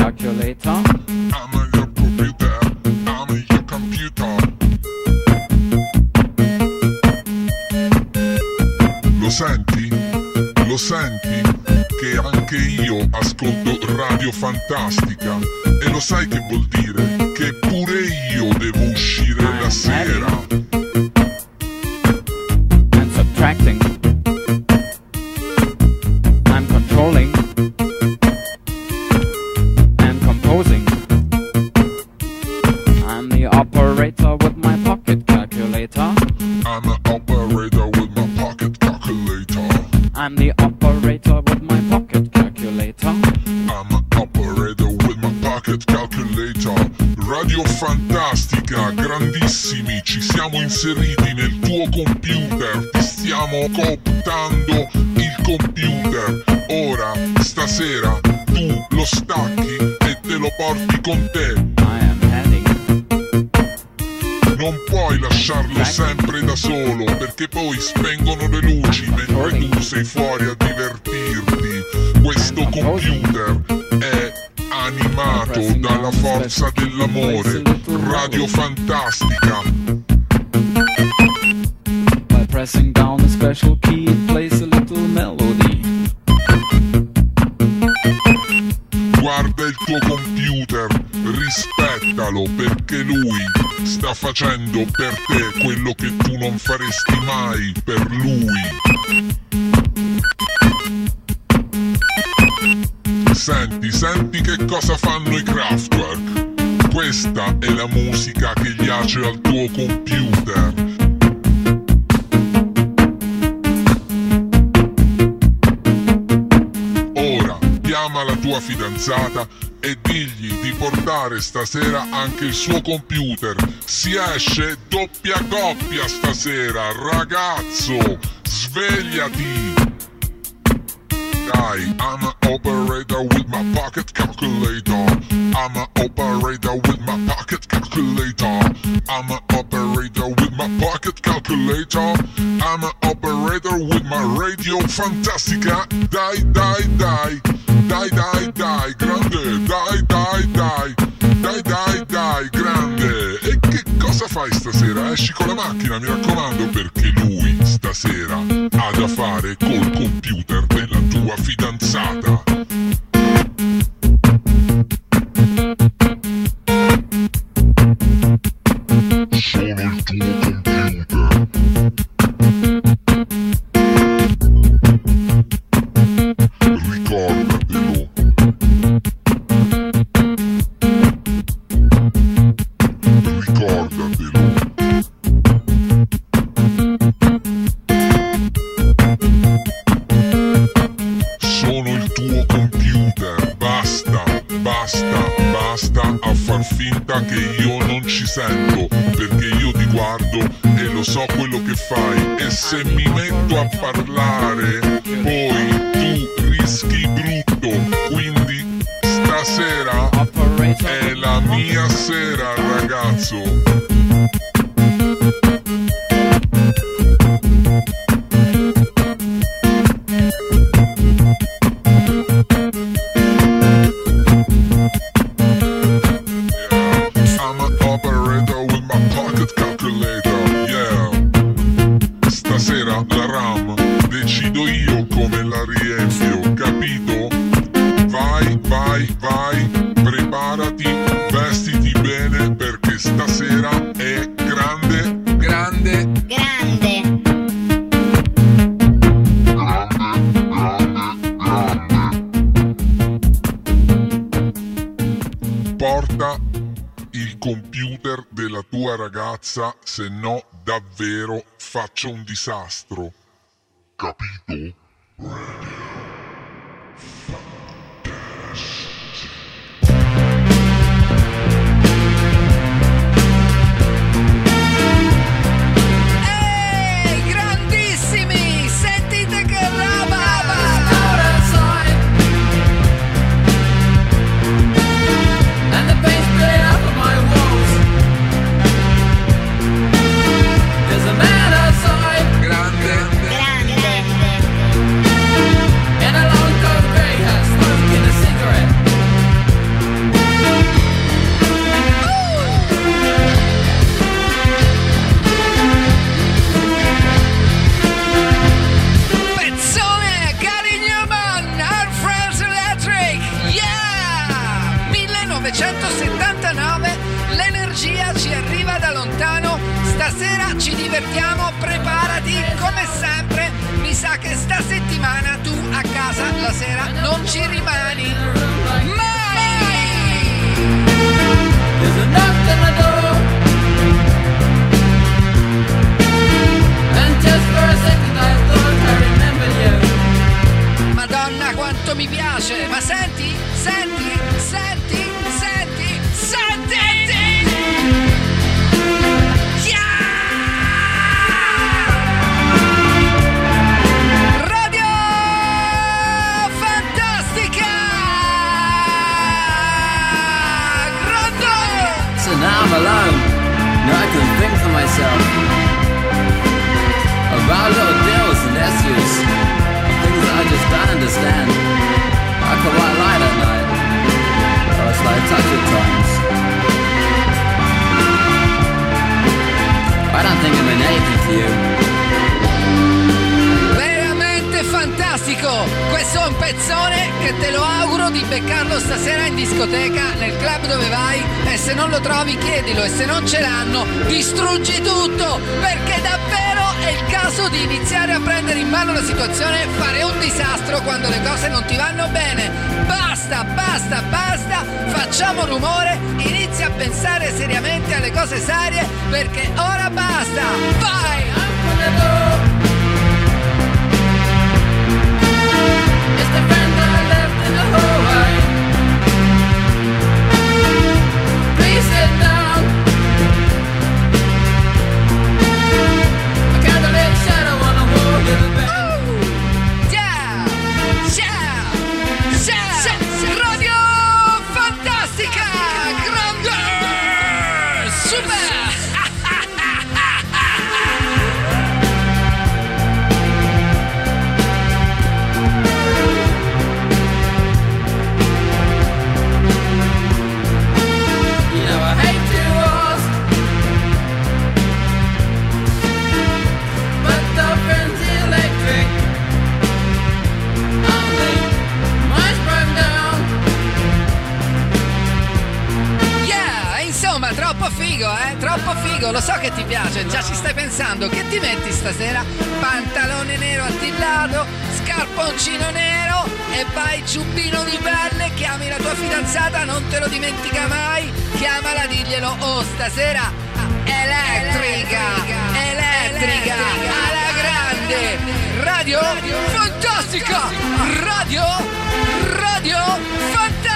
calculator. I'm your computer. I'm your computer. Lo senti? Lo senti? Che anche io ascolto Radio Fantastica. E lo sai che vuol dire? prossimi ci siamo inseriti nel tuo computer, ti stiamo cooptando il computer. Ora, stasera, tu lo stacchi e te lo porti con te. Non puoi lasciarlo sempre da solo, perché poi spengono le luci mentre tu sei fuori a divertirti. Questo computer animato dalla forza dell'amore, radio fantastica. By pressing down a special key it plays a little melody. Guarda il tuo computer, rispettalo perché lui sta facendo per te quello che tu non faresti mai per lui. Senti, senti che cosa fanno i Kraftwerk. Questa è la musica che piace al tuo computer. Ora chiama la tua fidanzata e digli di portare stasera anche il suo computer. Si esce doppia coppia stasera, ragazzo, svegliati! I am an operator with my pocket calculator. I'm an operator with my pocket calculator. I'm an operator with my pocket calculator. I'm an operator with my radio fantastica. Die, die, die. Die, die, die. Grande. Die, die, die. Dai dai dai, grande! E che cosa fai stasera? Esci con la macchina, mi raccomando, perché lui stasera ha da fare col computer tua fidanzata. se mi metto a parlare, poi tu rischi brutto, quindi stasera è la mia sera ragazzo. I'm an operator with my pocket calculator. Tua ragazza, se no davvero faccio un disastro. Capito? Divertiamo, preparati come sempre, mi sa che sta settimana tu a casa la sera non ci rimani. Mai! Discoteca, nel club dove vai e se non lo trovi chiedilo e se non ce l'hanno distruggi tutto perché davvero è il caso di iniziare a prendere in mano la situazione e fare un disastro quando le cose non ti vanno bene. Basta, basta, basta, facciamo rumore, inizia a pensare seriamente alle cose serie perché ora basta! Vai! Pensando. Che ti metti stasera? Pantalone nero attillato, scarponcino nero e vai giubbino di pelle, chiami la tua fidanzata, non te lo dimentica mai, chiamala, diglielo, oh stasera ah, elettrica, elettrica, alla grande, radio fantastica, radio, radio fantastica!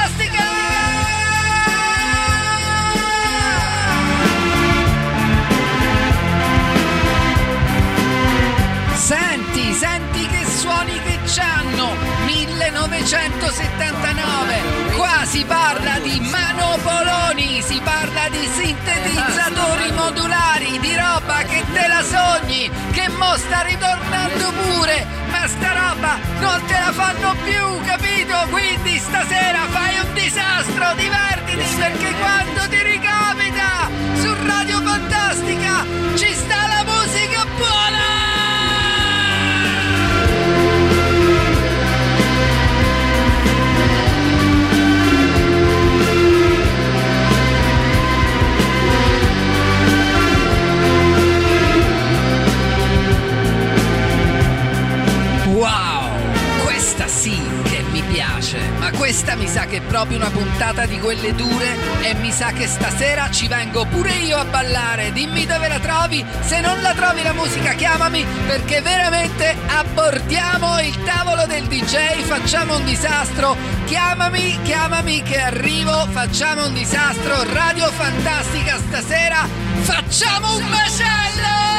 Di manopoloni, si parla di sintetizzatori modulari, di roba che te la sogni, che mo sta ritornando pure, ma sta roba non te la fanno più, capito? Quindi stasera fai un disastro, divertiti perché quando ti ricapita su Radio Fantastica ci sta la musica buona! Puntata di quelle dure e mi sa che stasera ci vengo pure io a ballare. Dimmi dove la trovi, se non la trovi la musica chiamami perché veramente abordiamo il tavolo del DJ, facciamo un disastro. Chiamami, chiamami che arrivo, facciamo un disastro. Radio Fantastica stasera, facciamo un macello!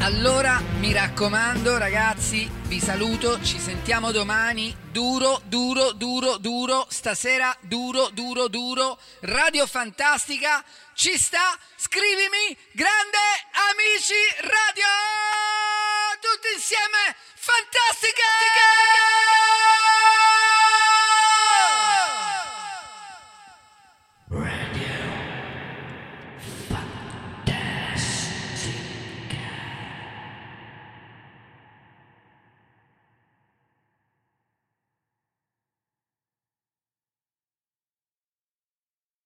Allora mi raccomando ragazzi, vi saluto, ci sentiamo domani, duro, duro, duro, duro, stasera duro, duro, duro, Radio Fantastica, ci sta, scrivimi, grande amici radio, tutti insieme, fantastica!